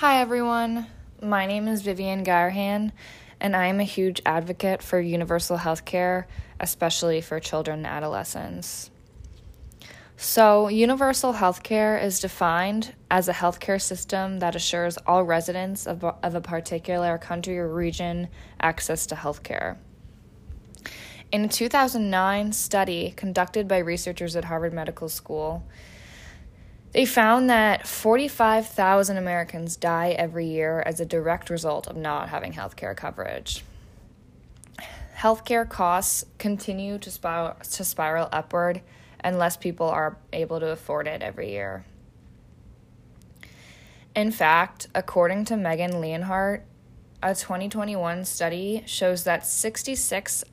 Hi, everyone. My name is Vivian Garhan, and I am a huge advocate for universal health care, especially for children and adolescents. So, universal health care is defined as a healthcare system that assures all residents of, of a particular country or region access to health care. In a 2009 study conducted by researchers at Harvard Medical School, they found that 45,000 Americans die every year as a direct result of not having health care coverage. Healthcare costs continue to, spiral, to spiral upward, and less people are able to afford it every year. In fact, according to Megan Leonhardt, a 2021 study shows that 66%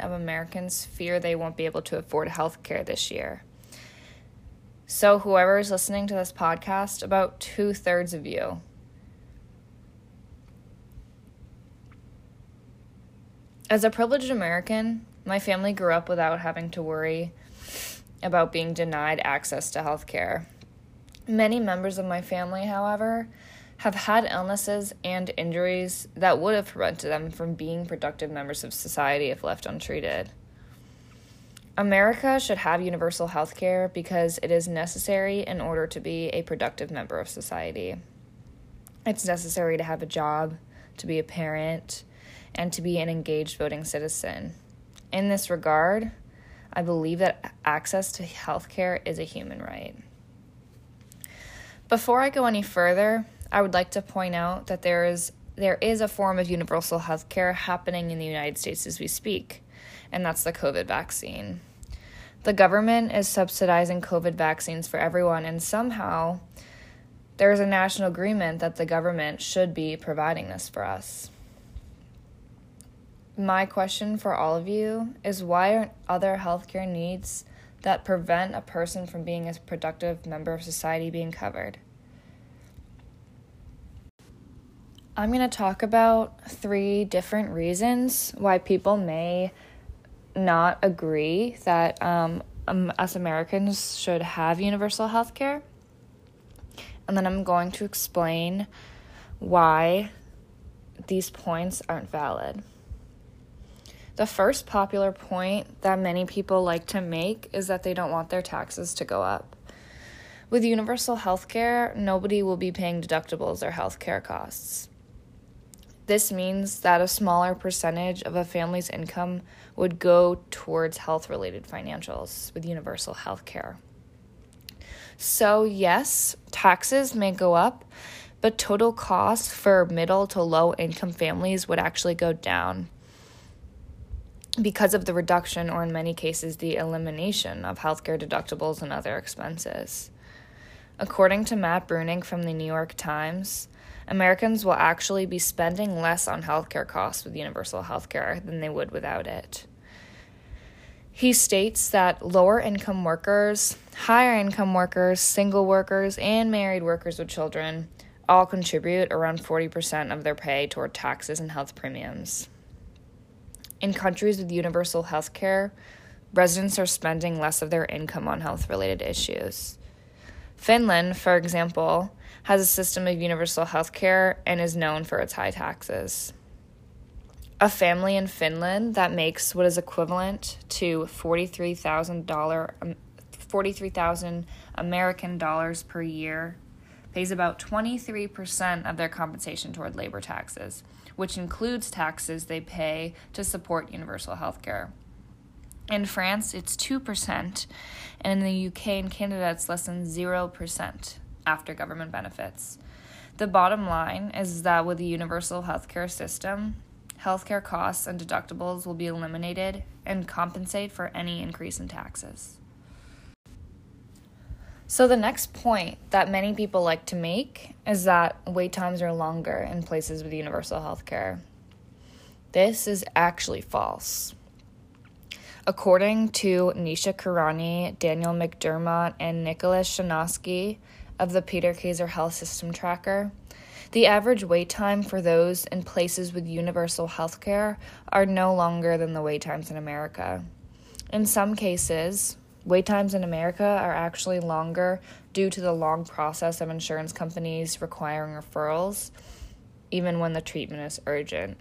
of Americans fear they won't be able to afford health care this year. So, whoever is listening to this podcast, about two thirds of you. As a privileged American, my family grew up without having to worry about being denied access to health care. Many members of my family, however, have had illnesses and injuries that would have prevented them from being productive members of society if left untreated. America should have universal health care because it is necessary in order to be a productive member of society. It's necessary to have a job, to be a parent, and to be an engaged voting citizen. In this regard, I believe that access to health care is a human right. Before I go any further, I would like to point out that there is there is a form of universal health care happening in the United States as we speak and that's the COVID vaccine. The government is subsidizing COVID vaccines for everyone, and somehow there is a national agreement that the government should be providing this for us. My question for all of you is why aren't other healthcare needs that prevent a person from being a productive member of society being covered? I'm going to talk about three different reasons why people may not agree that um, um, us Americans should have universal health care. And then I'm going to explain why these points aren't valid. The first popular point that many people like to make is that they don't want their taxes to go up. With universal health care, nobody will be paying deductibles or health care costs. This means that a smaller percentage of a family's income would go towards health related financials with universal health care. So, yes, taxes may go up, but total costs for middle to low income families would actually go down because of the reduction, or in many cases, the elimination of healthcare deductibles and other expenses. According to Matt Bruenig from the New York Times, Americans will actually be spending less on healthcare costs with universal healthcare than they would without it. He states that lower income workers, higher income workers, single workers, and married workers with children all contribute around 40% of their pay toward taxes and health premiums. In countries with universal health care, residents are spending less of their income on health related issues. Finland, for example, has a system of universal health care and is known for its high taxes. A family in Finland that makes what is equivalent to $43,000 um, 43,000 American dollars per year pays about 23% of their compensation toward labor taxes, which includes taxes they pay to support universal health care. In France, it's 2%, and in the UK and Canada, it's less than 0% after government benefits. The bottom line is that with the universal healthcare system, healthcare costs and deductibles will be eliminated and compensate for any increase in taxes. So, the next point that many people like to make is that wait times are longer in places with universal healthcare. This is actually false. According to Nisha Kurani, Daniel McDermott, and Nicholas Shanosky, of the Peterson Kaiser Health System Tracker. The average wait time for those in places with universal health care are no longer than the wait times in America. In some cases, wait times in America are actually longer due to the long process of insurance companies requiring referrals, even when the treatment is urgent.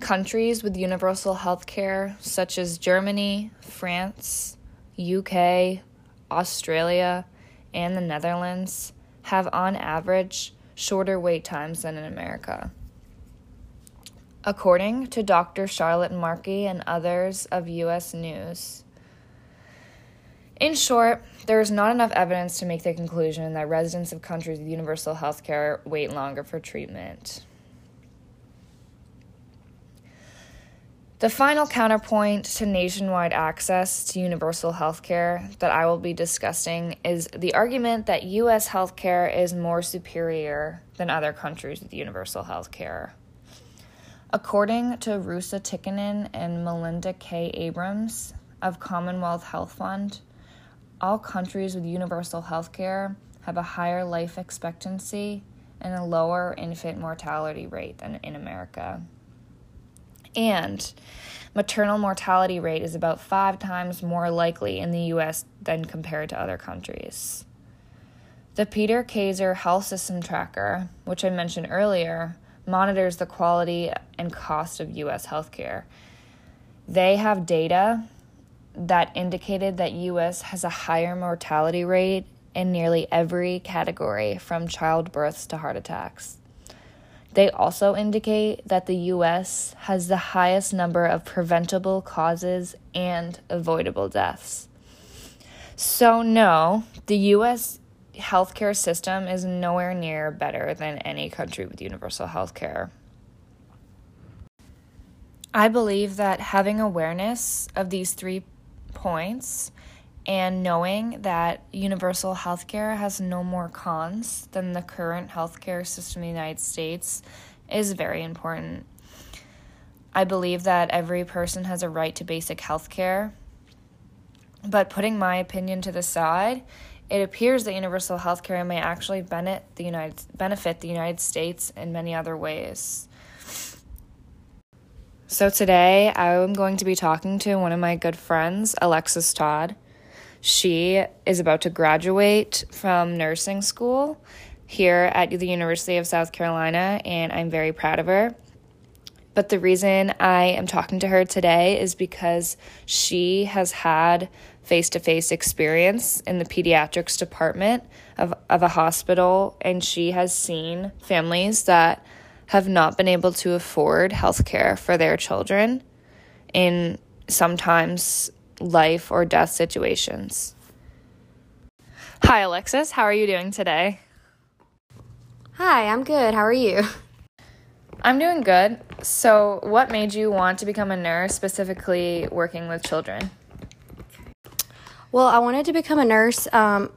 Countries with universal health care, such as Germany, France, UK, Australia, and the Netherlands, have on average shorter wait times than in America. According to Dr. Charlotte Markey and others of US News, in short, there is not enough evidence to make the conclusion that residents of countries with universal health care wait longer for treatment. The final counterpoint to nationwide access to universal health care that I will be discussing is the argument that U.S. healthcare is more superior than other countries with universal health care. According to Roosa Tikkanen and Melinda K. Abrams of Commonwealth Health Fund, all countries with universal health care have a higher life expectancy and a lower infant mortality rate than in America. And maternal mortality rate is about five times more likely in the US than compared to other countries. The Peterson Kaiser Health System Tracker, which I mentioned earlier, monitors the quality and cost of US healthcare. They have data that indicated that US has a higher mortality rate in nearly every category from childbirths to heart attacks. They also indicate that the US has the highest number of preventable causes and avoidable deaths. So, no, the US healthcare system is nowhere near better than any country with universal healthcare. I believe that having awareness of these three points and knowing that universal healthcare has no more cons than the current healthcare system in the United States is very important. I believe that every person has a right to basic health care. But putting my opinion to the side, it appears that universal health care may actually benefit the United benefit the United States in many other ways. So today I'm going to be talking to one of my good friends, Alexis Todd. She is about to graduate from nursing school here at the University of South Carolina, and I'm very proud of her. But the reason I am talking to her today is because she has had face to face experience in the pediatrics department of, of a hospital, and she has seen families that have not been able to afford health care for their children in sometimes life or death situations. Hi, Alexis. How are you doing today? Hi, I'm good. How are you? I'm doing good. So, what made you want to become a nurse, specifically working with children? Well, I wanted to become a nurse um,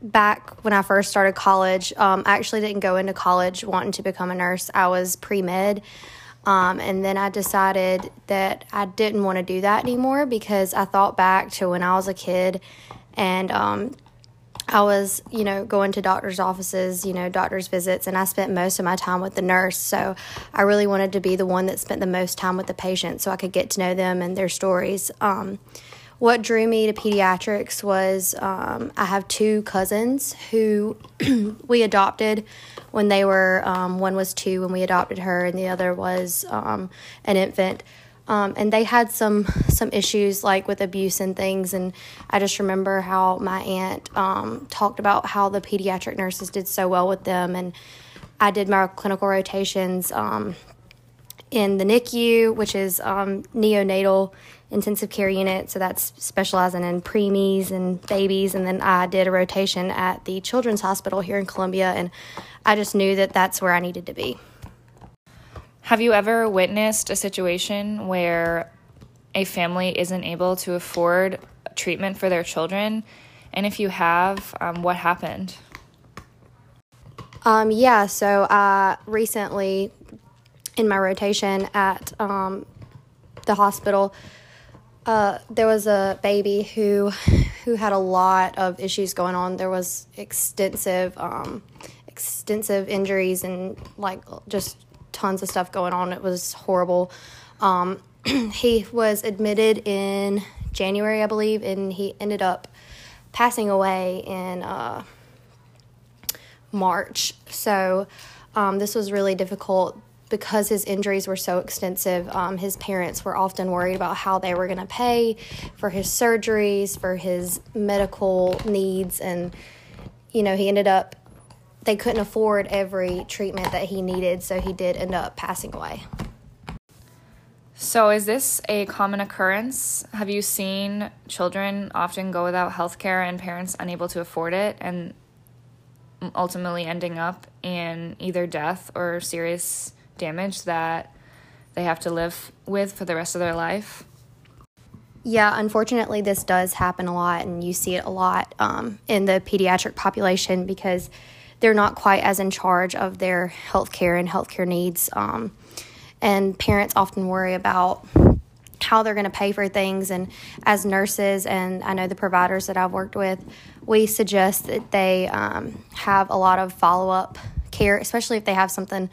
back when I first started college. Um, I actually didn't go into college wanting to become a nurse, I was pre med. Um, and then I decided that I didn't want to do that anymore because I thought back to when I was a kid and um, I was, you know, going to doctor's offices, you know, doctor's visits, and I spent most of my time with the nurse. So I really wanted to be the one that spent the most time with the patient so I could get to know them and their stories. Um, what drew me to pediatrics was um, I have two cousins who we adopted when they were, um, one was two when we adopted her, and the other was um, an infant. Um, and they had some some issues like with abuse and things and i just remember how my aunt um, talked about how the pediatric nurses did so well with them and i did my clinical rotations um, in the nicu which is neonatal intensive care unit. So that's specializing in preemies and babies. And then I did a rotation at the Children's Hospital here in Columbia. And I just knew that that's where I needed to be. Have you ever witnessed a situation where a family isn't able to afford treatment for their children? And if you have, um, what happened? Um, yeah, so I recently, in my rotation at um, the hospital, uh, there was a baby who who had a lot of issues going on. There was extensive um, extensive injuries and like just tons of stuff going on. It was horrible. Um, he was admitted in January, I believe, and he ended up passing away in uh, March. So um, this was really difficult because his injuries were so extensive. Um, his parents were often worried about how they were going to pay for his surgeries, for his medical needs, and you know he ended up they couldn't afford every treatment that he needed, so he did end up passing away. So, is this a common occurrence? Have you seen children often go without health care and parents unable to afford it and ultimately ending up in either death or serious damage that they have to live with for the rest of their life? Yeah, unfortunately, this does happen a lot, and you see it a lot um, in the pediatric population because they're not quite as in charge of their health care and healthcare needs. Um, and parents often worry about how they're going to pay for things. And as nurses, and I know the providers that I've worked with, we suggest that they um, have a lot of follow up care, especially if they have something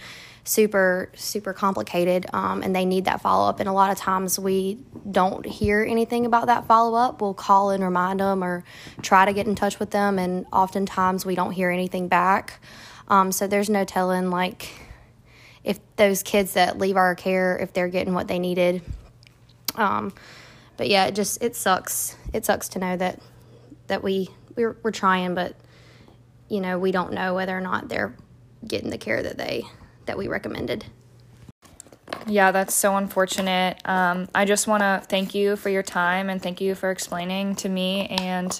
super super complicated um, and they need that follow up and a lot of times we don't hear anything about that follow up we'll call and remind them or try to get in touch with them and oftentimes we don't hear anything back. Um, so there's no telling like if those kids that leave our care if they're getting what they needed. Um, but yeah it just it sucks. It sucks to know that that we we're, we're trying but you know we don't know whether or not they're getting the care that they that we recommended. Yeah, that's so unfortunate. Um, I just want to thank you for your time and thank you for explaining to me and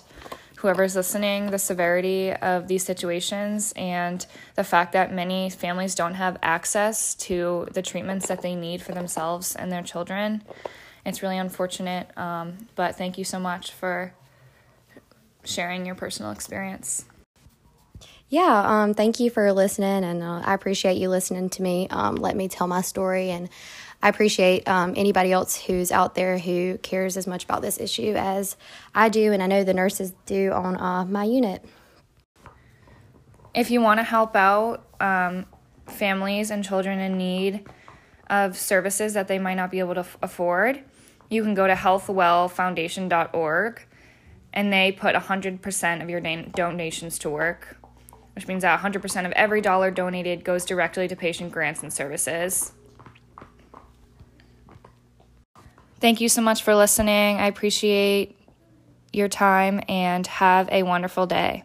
whoever's listening the severity of these situations and the fact that many families don't have access to the treatments that they need for themselves and their children. It's really unfortunate, um, but thank you so much for sharing your personal experience. Yeah, um, thank you for listening, and uh, I appreciate you listening to me. Um, let me tell my story, and I appreciate um, anybody else who's out there who cares as much about this issue as I do, and I know the nurses do on uh, my unit. If you want to help out um, families and children in need of services that they might not be able to f- afford, you can go to healthwellfoundation.org and they put 100% of your donations to work which means that 100% of every dollar donated goes directly to patient grants and services. Thank you so much for listening. I appreciate your time and have a wonderful day.